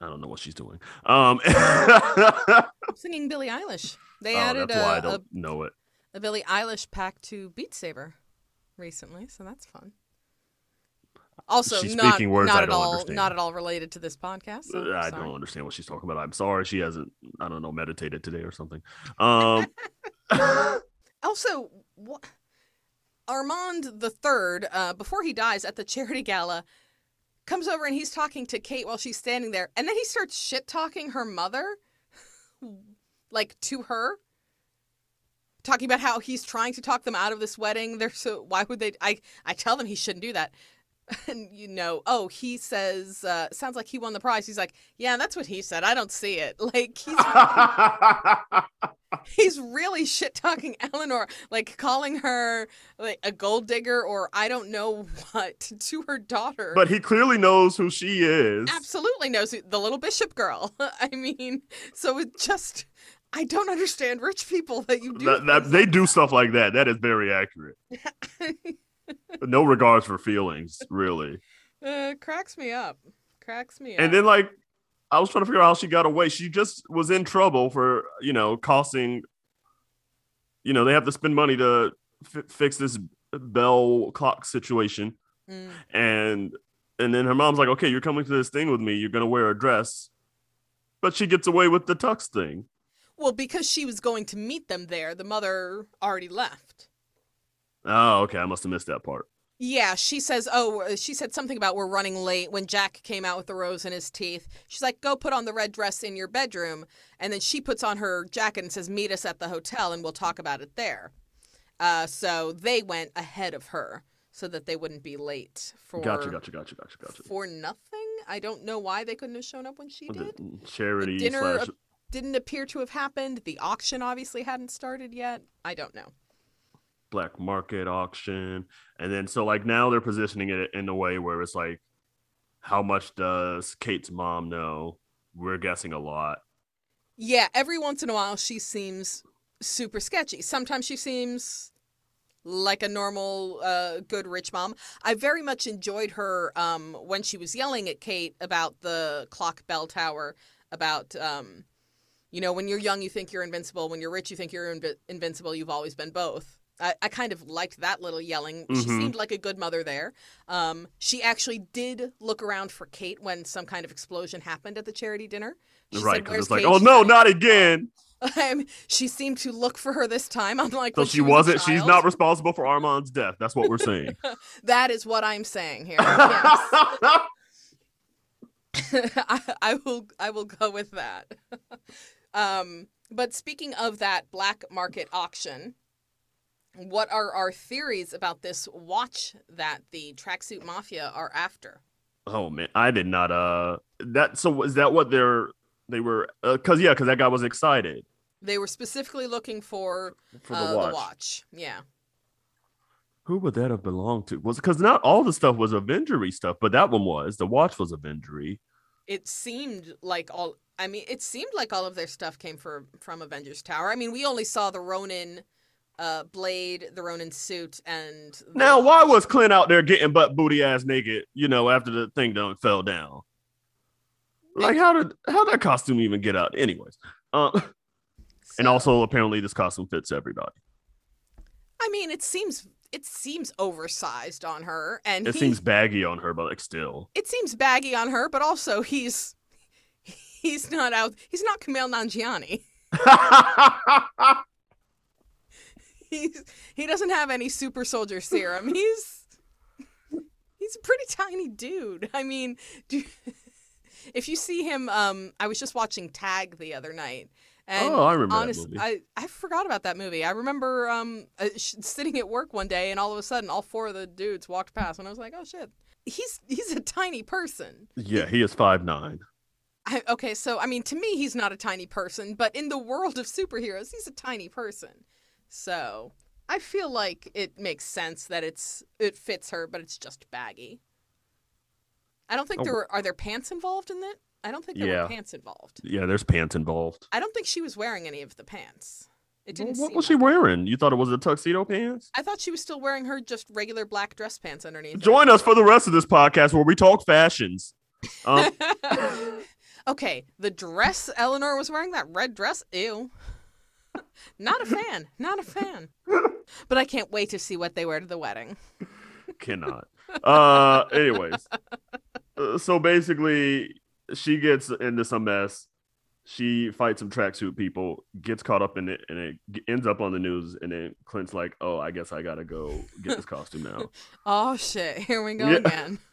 I don't know what she's doing. Um, singing Billie Eilish. They oh, added that's why I a, a, don't know it. a Billie Eilish pack to Beat Saber recently, so that's fun. Also, She's not, speaking words not I at don't all, understand. not at all related to this podcast. So I don't understand what she's talking about. I'm sorry she hasn't. I don't know meditated today or something. Um, Also, wha- Armand the Third, uh, before he dies at the charity gala, comes over and he's talking to Kate while she's standing there, and then he starts shit talking her mother, like to her, talking about how he's trying to talk them out of this wedding. They're so why would they? I I tell them he shouldn't do that. and you know, oh, he says, uh, sounds like he won the prize. He's like, yeah, that's what he said. I don't see it. Like he's he's really shit talking Eleanor, like calling her like a gold digger or I don't know what to her daughter. but he clearly knows who she is. absolutely knows who- the little bishop girl. I mean, so it just I don't understand rich people that you do. That, that, they do stuff like that. That is very accurate. no regards for feelings, really. uh, cracks me up. Cracks me up. And then like I was trying to figure out how she got away. She just was in trouble for you know costing. You know they have to spend money to fi- fix this bell clock situation, Mm. and and then her mom's like, "Okay, you're coming to this thing with me. You're gonna wear a dress," but she gets away with the tux thing. Well, because she was going to meet them there, the mother already left. Oh, okay. I must have missed that part. Yeah, she says, oh, uh, she said something about we're running late when Jack came out with the rose in his teeth. She's like, go put on the red dress in your bedroom. And then she puts on her jacket and says, meet us at the hotel and we'll talk about it there. Uh, so they went ahead of her so that they wouldn't be late for Gotcha, gotcha, gotcha, gotcha, gotcha. for nothing. I don't know why they couldn't have shown up when she The did. charity dinner slash Didn't appear to have happened. The auction obviously hadn't started yet. I don't know. Black market auction and then so like now they're positioning it in a way where it's like how much does kate's mom know we're guessing a lot Yeah, every once in a while she seems super sketchy. Sometimes she seems like a normal, uh, good rich mom. I very much enjoyed her um, when she was yelling at Kate about the clock bell tower, about, um, you know, when you're young, you think you're invincible. When you're rich, you think you're invi- invincible. You've always been both. I, I kind of liked that little yelling. She Mhm. seemed like a good mother there. Um, she actually did look around for Kate when some kind of explosion happened at the charity dinner. She right because it's like Kate?" oh no not again um, she seemed to look for her this time. I'm like, so when she was wasn't she's not responsible for armand's death that's what we're saying That is what I'm saying here. Yes. I, I will. I will go with that. um, but speaking of that black market auction, what are our theories about this watch that the tracksuit mafia are after? oh man i did not uh that so is that what they're they were because yeah because that guy was excited They were specifically looking for, for uh, the watch. the watch. Yeah. who would that have belonged to was because not all the stuff was avengery stuff but that one was the watch was avengery it seemed like all I mean, it seemed like all of their stuff came for, from Avengers Tower. I mean, we only saw the Ronin uh, blade, the Ronin suit, and the Now, why was Clint out there getting butt booty ass naked? You know, after the thing done fell down. Like, how did how that costume even get out? Anyways, uh, and also apparently this costume fits everybody. I mean, it seems it seems oversized on her, and It he- seems baggy on her, but like still. it seems baggy on her, but also he's he's not out. He's not Kumail Nanjiani. He's he doesn't have any super soldier serum. He's he's a pretty tiny dude. I mean, do, if you see him, um, I was just watching Tag the other night, and oh, I remember honest, that movie. I I forgot about that movie. I remember um uh, sitting at work one day, and all of a sudden, all four of the dudes walked past, and I was like, oh shit, he's he's a tiny person. yeah, he is five nine. I, okay, so I mean, to me, he's not a tiny person, but in the world of superheroes, he's a tiny person. So I feel like it makes sense that it's it fits her, but it's just baggy. I don't think Oh. there were are there pants involved in it. I don't think there Yeah. were pants involved. Yeah, there's pants involved. I don't think she was wearing any of the pants. It didn't. what seem was she like it. wearing? You thought it was a tuxedo pants? I thought she was still wearing her just regular black dress pants underneath. Join us for the rest of this podcast where we talk fashions. Um, okay, the dress Eleanor was wearing, that red dress, ew. Not a fan. Not a fan. But I can't wait to see what they wear to the wedding. cannot. Uh, anyways, Uh, so basically, she gets into some mess. She fights some tracksuit people, gets caught up in it, and it ends up on the news. And then Clint's like, "Oh, I guess I gotta go get this costume now." Oh shit, here we go Yeah. again.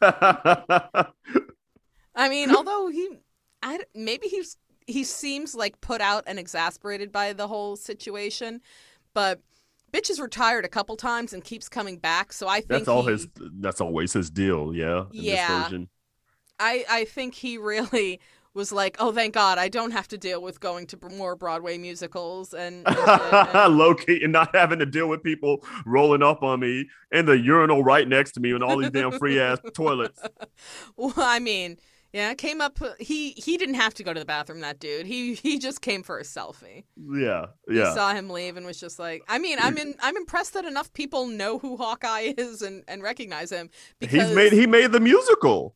I mean, although he, I maybe he's he seems like put out and exasperated by the whole situation, but bitch is retired a couple times and keeps coming back. So I think That's all he- his. That's always his deal. Yeah. In Yeah. I I think he really was like, oh, thank God, I don't have to deal with going to more Broadway musicals and. and and- Low key and not having to deal with people rolling up on me in the urinal right next to me and all these damn free ass toilets. well, I mean, yeah, came up. He he didn't have to go to the bathroom. That dude. He he just came for a selfie. Yeah. He Yeah. saw him leave and was just like, I mean, I'm in, I'm impressed that enough people know who Hawkeye is and, and recognize him because He's made he made the musical.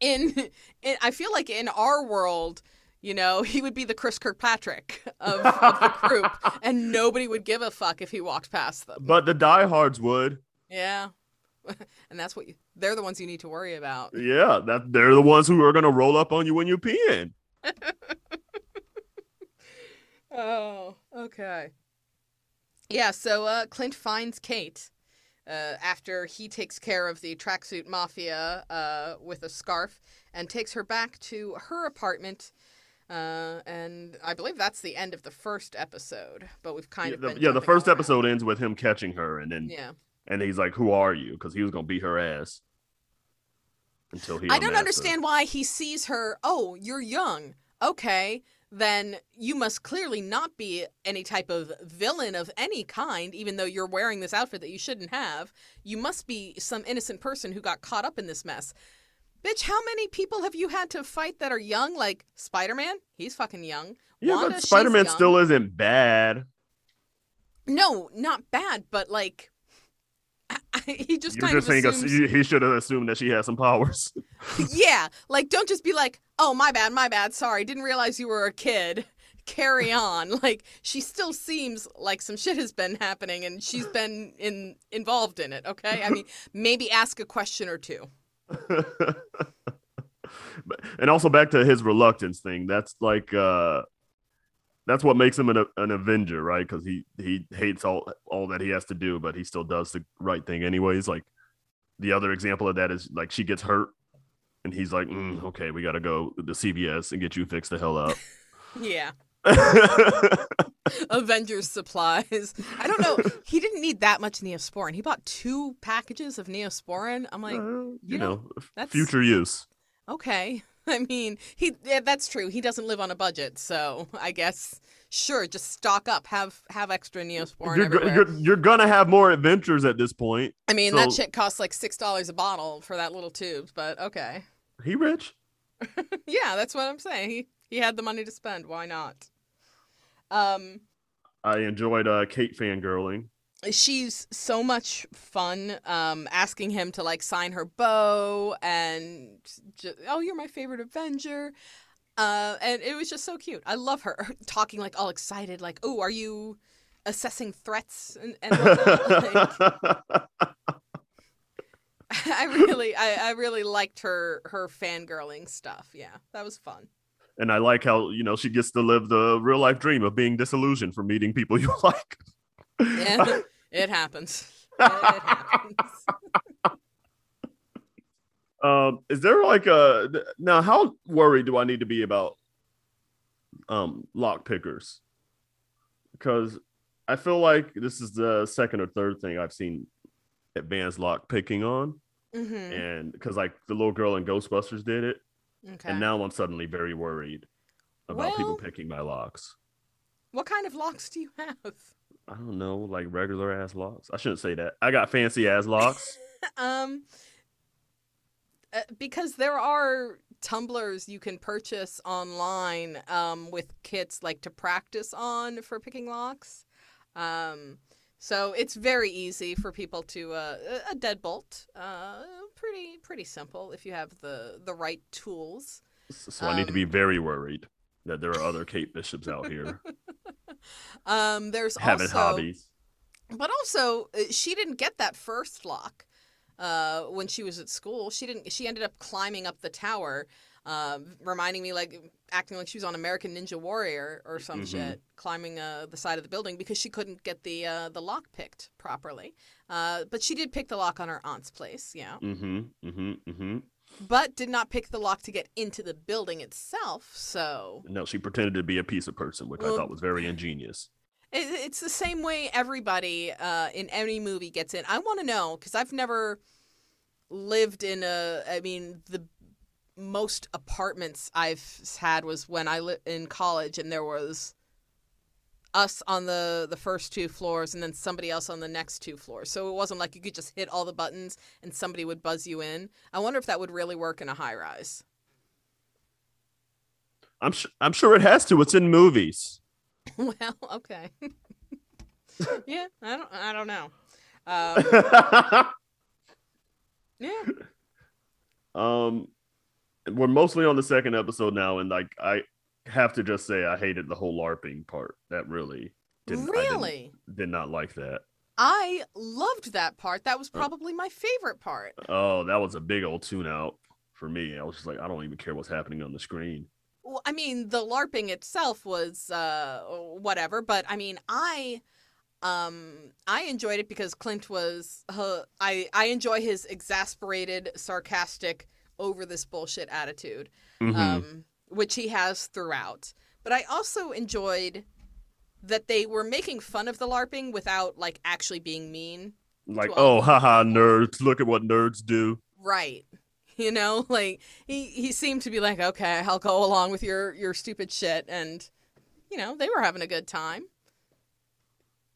in, in I feel like in our world, you know, he would be the Chris Kirkpatrick of, of the group, and nobody would give a fuck if he walked past them. But the diehards would. Yeah, and that's what you, they're the ones you need to worry about. Yeah, that they're the ones who are gonna roll up on you when you're peeing. Oh, okay. Yeah, so uh, Clint finds Kate uh, after he takes care of the tracksuit mafia uh, with a scarf and takes her back to her apartment. Uh, and I believe that's the end of the first episode, but we've kind Yeah, of the, yeah, the first episode ends with him catching her, and then Yeah, and he's like, "Who are you?" Because he was gonna beat her ass until he. I don't unmasked her. understand why he sees her. Oh, you're young. Okay, then you must clearly not be any type of villain of any kind, even though you're wearing this outfit that you shouldn't have. You must be some innocent person who got caught up in this mess. Bitch, how many people have you had to fight that are young? Like Spider Man? He's fucking young. Yeah, Wanda, but Spider Man still isn't bad. No, not bad, but like. He just You kind just of think assumes... he he should have assumed that she had some powers. yeah, like don't just be like, "Oh, my bad, my bad. Sorry, didn't realize you were a kid." Carry on. Like she still seems like some shit has been happening and she's been in involved in it, okay? I mean, maybe ask a question or two. And also back to his reluctance thing. That's like uh that's what makes him an, an Avenger, right? Because he he hates all all that he has to do, but he still does the right thing anyways. Like the other example of that is like she gets hurt, and he's like, "Mm, "Okay, we got to go to CVS and get you fixed the hell up." Yeah. Avengers supplies. I don't know. He didn't need that much Neosporin. He bought two packages of Neosporin. I'm like, Uh, you know, know, that's- future use. Okay. I mean, he yeah, that's true. He doesn't live on a budget, so I guess sure, just stock up, have have extra Neosporin You're, everywhere. you're you're gonna have more adventures at this point. I mean, that shit costs like six dollars a bottle for that little tube, but okay. He rich. yeah, that's what I'm saying. He he had the money to spend. Why not? Um, I enjoyed uh, Kate fangirling. She's so much fun. Um, asking him to like sign her bow and ju- oh, you're my favorite Avenger. Uh, and it was just so cute. I love her talking like all excited, like, "Oh, are you assessing threats?" And, and like, I really, I, I really liked her her fangirling stuff. Yeah, that was fun. and I like how you know she gets to live the real life dream of being disillusioned from meeting people you like. Yeah, it happens. It happens. um, is there like a now? How worried do I need to be about um lock pickers? Because I feel like this is the second or third thing I've seen advanced lock picking on, hmm and because like the little girl in Ghostbusters did it, Okay. and now I'm suddenly very worried about people picking my locks. what kind of locks do you have? I don't know, like regular ass locks. I shouldn't say that. I got fancy ass locks. um, uh, because there are tumblers you can purchase online um, with kits like to practice on for picking locks. Um, so it's very easy for people to uh, a deadbolt. Uh, pretty pretty simple if you have the the right tools. so I need to be Um, very worried that there are other Kate Bishops out here Um, there's having also hobbies. But also, uh, she didn't get that first lock uh, when she was at school. She didn't. She ended up climbing up the tower, um, reminding me like acting like she was on American Ninja Warrior or some Mhm. shit, climbing uh, the side of the building because she couldn't get the uh, the lock picked properly. Uh, but she did pick the lock on her aunt's place, yeah. Mm-hmm. Mm-hmm. Mm-hmm. But did not pick the lock to get into the building itself. So No, she pretended to be a piece of person, which I thought was very ingenious. It, it's the same way everybody uh, in any movie gets in. I want to know because I've never lived in a. I mean, the most apartments I've had was when I lived in college, and there was us on the the first two floors and then somebody else on the next two floors. So it wasn't like you could just hit all the buttons and somebody would buzz you in. I wonder if that would really work in a high rise. I'm sure. I'm sure it has to. It's in movies. well, okay. yeah, I don't. I don't know. Um, yeah. Um, we're mostly on the second episode now, and like I have to just say, I hated the whole LARPing part. That really didn't. I didn't- really, did not like that. I loved that part. That Uh. was probably my favorite part. Oh, that was a big old tune out for me. I was just like, I don't even care what's happening on the screen. Well, I mean, the LARPing itself was uh, whatever, but I mean, I um I enjoyed it because Clint was uh, I I enjoy his exasperated, sarcastic, over this bullshit attitude, Mhm. um, which he has throughout. But I also enjoyed that they were making fun of the LARPing without like actually being mean. like, oh, haha, nerds! Look at what nerds do. Right. You know, like he he seemed to be like, okay, I'll go along with your your stupid shit, and you know they were having a good time.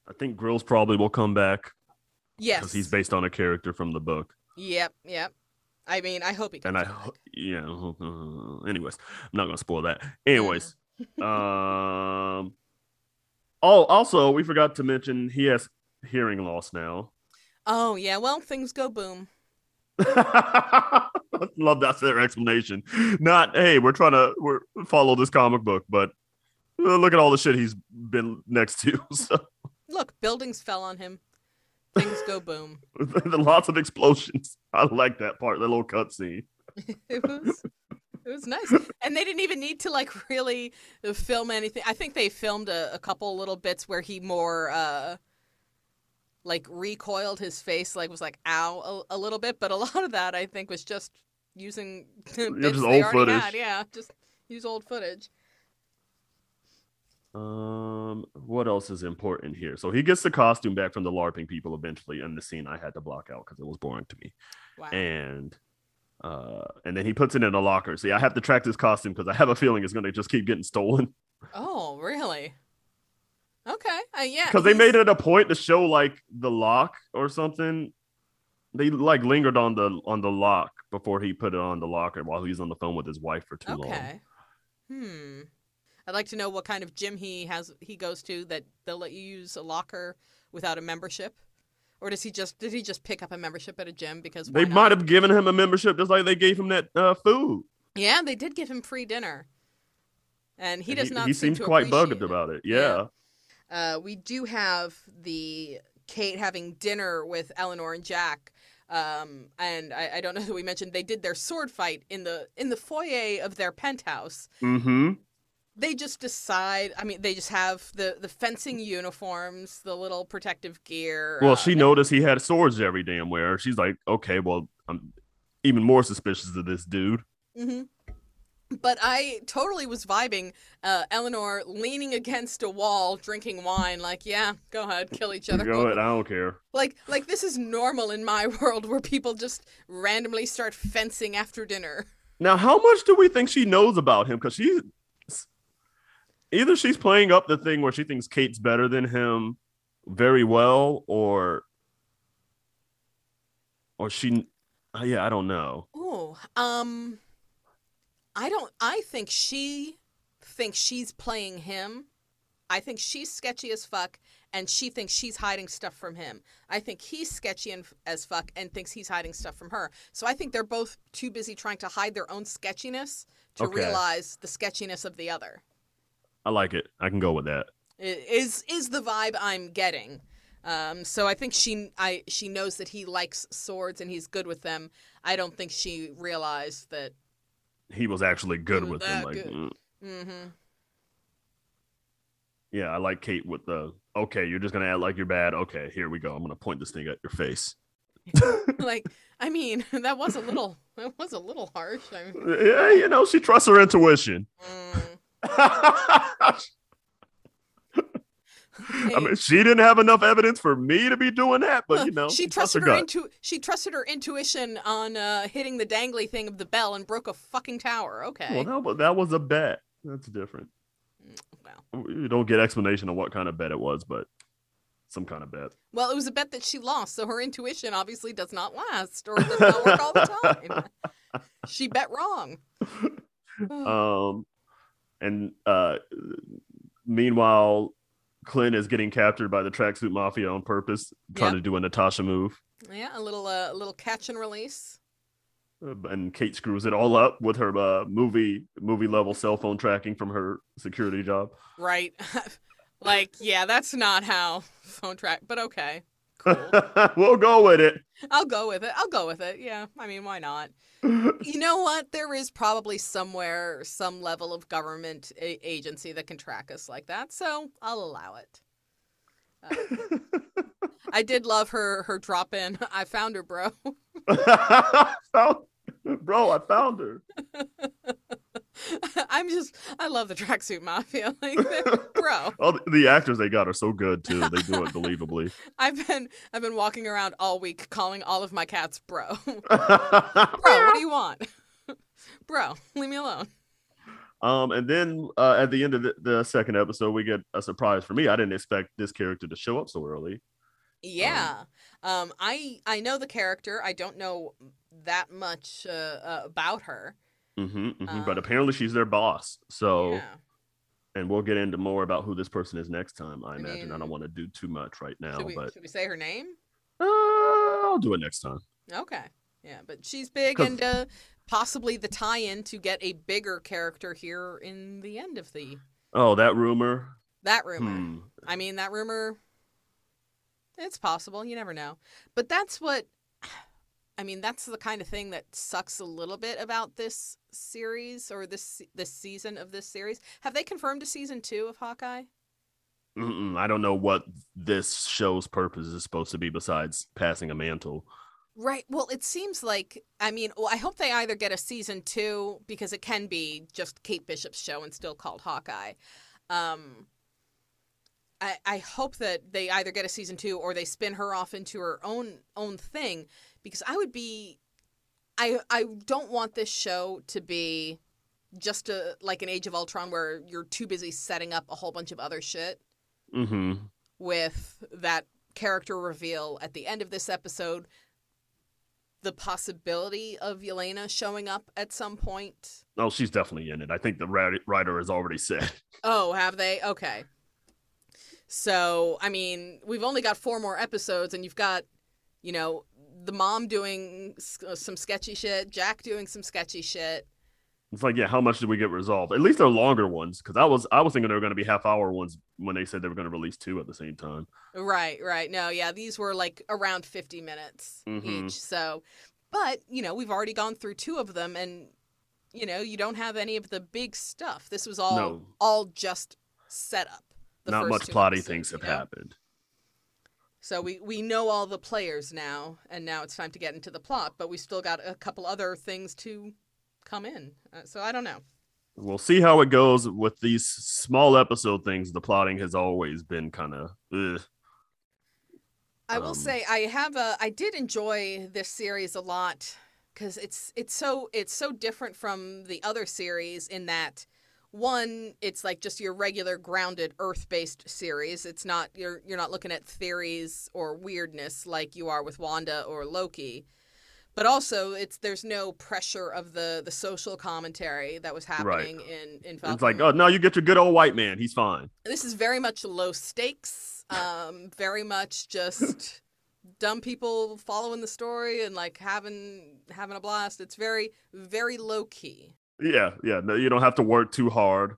I think Grills probably will come back Yes. because he's based on a character from the book. Yep. Yep. I mean, I hope he comes and I, back. yeah. uh, anyways, I'm not gonna spoil that. Anyways, um, oh, also we forgot to mention he has hearing loss now. Oh yeah. Well, things go boom. Love that their explanation. Not hey, we're trying to we're follow this comic book, but uh, look at all the shit he's been next to. So Look, buildings fell on him. Things go boom. lots of explosions. I like that part, that little cutscene. It was. It was nice, and they didn't even need to like really film anything. I think they filmed a, a couple little bits where he more uh, like recoiled his face, like was like ow a, a little bit. But a lot of that I think was just using bits just they old already footage. had. Yeah, just use old footage. Um, what else is important here? So he gets the costume back from the LARPing people eventually, and the scene I had to block out because it was boring to me. Wow. And uh, and then he puts it in a locker. See, I have to track this costume because I have a feeling it's gonna just keep getting stolen. oh, really? Okay. Uh, yeah. Because they made it a point to show like the lock or something. They like lingered on the on the lock before he put it on the locker while he was on the phone with his wife for too long. Okay. Hmm. I'd like to know what kind of gym he has he goes to that they'll let you use a locker without a membership. Or does he just did he just pick up a membership at a gym because They might have given him a membership just like they gave him that uh, food. Yeah, they did give him free dinner. And he And does not He seem seems to quite bugged about it. Yeah. Yeah. Uh, we do have the Kate having dinner with Eleanor and Jack. Um, and I, I don't know who we mentioned they did their sword fight in the in the foyer of their penthouse. Mm-hmm. They just decide i mean they just have the the fencing uniforms the little protective gear Well, uh, she noticed he had swords every damn where. She's like, okay, well, I'm even more suspicious of this dude. mhm. but i totally was vibing uh, eleanor leaning against a wall drinking wine like yeah go ahead kill each other Go ahead, I don't care. like like this is normal in my world where people just randomly start fencing after dinner Now, how much do we think she knows about him? Because she either she's playing up the thing where she thinks Kate's better than him very well, or or she, uh, yeah, I don't know. oh um i don't i think she thinks she's playing him I think she's sketchy as fuck, and she thinks she's hiding stuff from him. I think he's sketchy and, as fuck and thinks he's hiding stuff from her. So I think they're both too busy trying to hide their own sketchiness to Okay. realize the sketchiness of the other. I like it. I can go with that. I- Is is the vibe I'm getting. Um, so I think she I she knows that he likes swords and he's good with them. I don't think she realized that. He was actually good was with them. Like, mm. hmm yeah, I like Kate with the okay. You're just gonna act like you're bad. Okay, here we go. I'm gonna point this thing at your face. like I mean that was a little that was a little harsh. I mean, yeah, you know, she trusts her intuition. mm. I mean, she didn't have enough evidence for me to be doing that, but you know, she trusted her, gut. intu- she trusted her intuition on uh, hitting the dangly thing of the bell and broke a fucking tower. Okay. Well, that was, that was a bet. That's different. well, You don't get explanation of what kind of bet it was, but some kind of bet. well, it was a bet that she lost, so her intuition obviously does not last or does not work all the time. she bet wrong. Um, and uh, meanwhile, Clint is getting captured by the tracksuit mafia on purpose, trying Yep. to do a Natasha move. yeah, a little uh, a little catch and release. Uh, And Kate screws it all up with her uh, movie movie level cell phone tracking from her security job. Right. like, yeah, that's not how phone track, but okay. Cool. we'll go with it. I'll go with it. I'll go with it. Yeah. I mean, why not? You know what? There is probably somewhere some level of government a- agency that can track us like that, so I'll allow it. Uh, I did love her her drop in. I found her, bro. Found- Bro, I found her. I'm just I love the tracksuit mafia. Like, bro, Oh, the- actors they got are so good too. They do it believably. I've been I've been walking around all week calling all of my cats bro. bro, what do you want? bro, leave me alone. Um, and then uh, at the end of the, the second episode, we get a surprise for me. I didn't expect this character to show up so early. Yeah. Um, I I know the character. I don't know that much uh, uh, about her. Hmm but Um, apparently she's their boss. So, yeah. and we'll get into more about who this person is next time. I, imagine. I don't want to do too much right now, Should we, but should we say her name? uh, I'll do it next time. Okay. Yeah, but she's big and uh, possibly the tie-in to get a bigger character here in the end of the Oh, that rumor. that rumor. Hmm. I mean, that rumor. It's possible. You never know. But that's what. I mean, that's the kind of thing that sucks a little bit about this series or this this season of this series. Have they confirmed a season two of Hawkeye? Mm-mm, I don't know what this show's purpose is supposed to be besides passing a mantle. Right. Well, it seems like I mean, well, I hope they either get a season two because it can be just Kate Bishop's show and still called Hawkeye. Um, I I hope that they either get a season two or they spin her off into her own own thing because I would be, I I don't want this show to be just a like an Age of Ultron where you're too busy setting up a whole bunch of other shit Mm-hmm. with that character reveal at the end of this episode, the possibility of Yelena showing up at some point. Oh, she's definitely in it. I think the writer writer has already said. Oh, have they? Okay. So, I mean, we've only got four more episodes, and you've got, you know, the mom doing uh, some sketchy shit, Jack doing some sketchy shit. It's like, yeah, how much did we get resolved? At least they're longer ones, because I was I was thinking they were going to be half hour ones when they said they were going to release two at the same time. Right, right. No, yeah, these were like around 50 minutes Mhm. each. So, but, you know, we've already gone through two of them and you know, you don't have any of the big stuff. This was all No. all just set up. the Not much plotty episodes, things you have know? happened. So we we know all the players now and now it's time to get into the plot, but we still got a couple other things to come in. Uh, so I don't know. We'll see how it goes with these small episode things. The plotting has always been kind of. I will Um, say I have a I did enjoy this series a lot because it's it's so it's so different from the other series in that one it's like just your regular grounded earth based series. It's not you're you're not looking at theories or weirdness like you are with Wanda or Loki. But also it's there's no pressure of the the social commentary that was happening in in Falcon It's like, oh no, you get your good old white man. He's fine. this is very much low stakes um very much just dumb people following the story and like having having a blast. It's very very low key Yeah, yeah. No, you don't have to work too hard.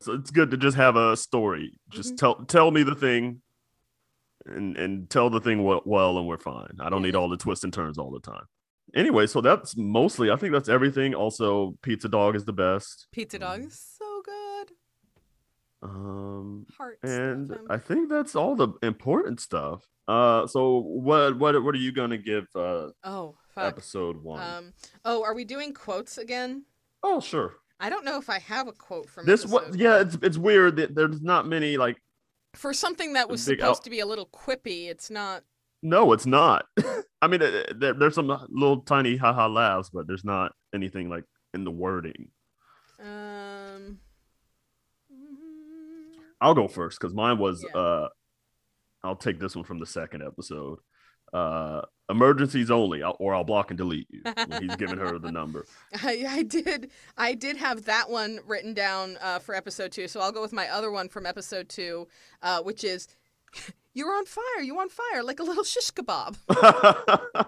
So it's good to just have a story. Just Mhm. tell tell me the thing, and and tell the thing well, well and we're fine. I don't need all the twists and turns all the time. Anyway, so that's mostly. I think that's everything. Also, Pizza Dog is the best. pizza dog is so good Um, heart and I think that's all the important stuff. Uh, so what what what are you gonna give uh oh fuck episode one? um oh are we doing quotes again oh sure. i don't know if i have a quote from This what yeah it's it's weird that there's not many like For something that was supposed out- to be a little quippy, it's not. No, it's not. I mean, there, there's some little tiny haha laughs, but there's not anything like in the wording. Um. I'll go first because mine was. Yeah. uh I'll take this one from the second episode. Uh Emergencies only, or I'll block and delete you. he's giving her the number. I, I did I did have that one written down uh, for episode two, so I'll go with my other one from episode two, uh, which is "You're on fire, you're on fire like a little shish kebab."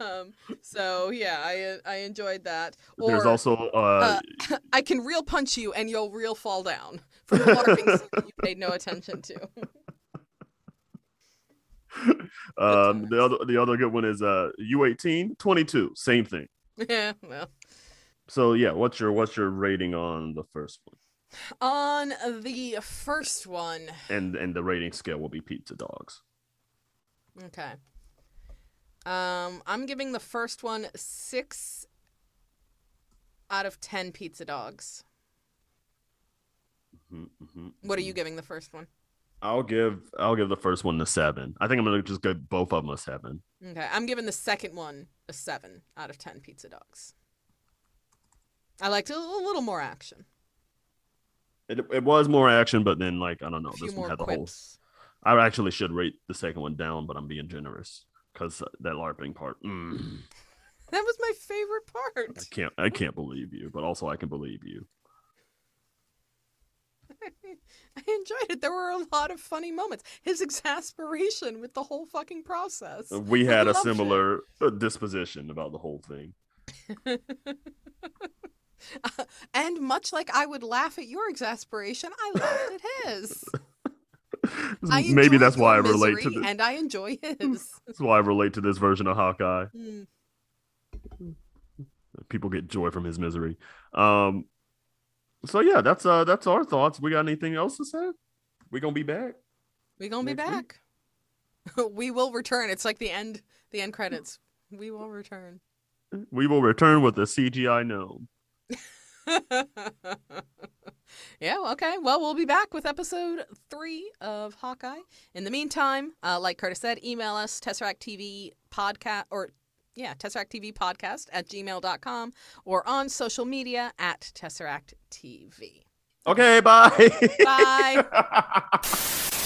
um, so yeah, I I enjoyed that. There's also uh, I can real punch you and you'll real fall down from the water being seen you paid no attention to. um the other the other good one is uh U18 22 same thing. yeah, well. So yeah, what's your what's your rating on the first one? On the first one, And and the rating scale will be pizza dogs. Okay. Um, I'm giving the first one six out of ten pizza dogs. Mhm, mhm, What are you giving the first one? I'll give I'll give the first one a seven. I think I'm gonna just give both of them a seven. Okay, I'm giving the second one a seven out of ten pizza dogs. I liked a, a little more action, It, it was more action, but then like I don't know, this one had the whole. I actually should rate the second one down, but I'm being generous because that LARPing part. mm, That was my favorite part. I can't I can't believe you, but also I can believe you. I enjoyed it. There were a lot of funny moments. His exasperation with the whole fucking process. We had a loved it. similar uh, disposition about the whole thing. and much like I would laugh at your exasperation, I laughed at his. Maybe that's why I relate to this. and I enjoy his. That's why I relate to this version of Hawkeye. Mm. People get joy from his misery. Um. So yeah, that's uh that's our thoughts. We got anything else to say? We gonna be back. We gonna be back. we will return. It's like the end. The end credits. We will return. We will return with the CGI gnome. yeah. Okay. Well, we'll be back with episode three of Hawkeye. In the meantime, uh, like Curtis said, email us Tesseract TV podcast or yeah, Tesseract TV podcast at gmail.com or on social media at Tesseract TV. Okay, bye. Bye.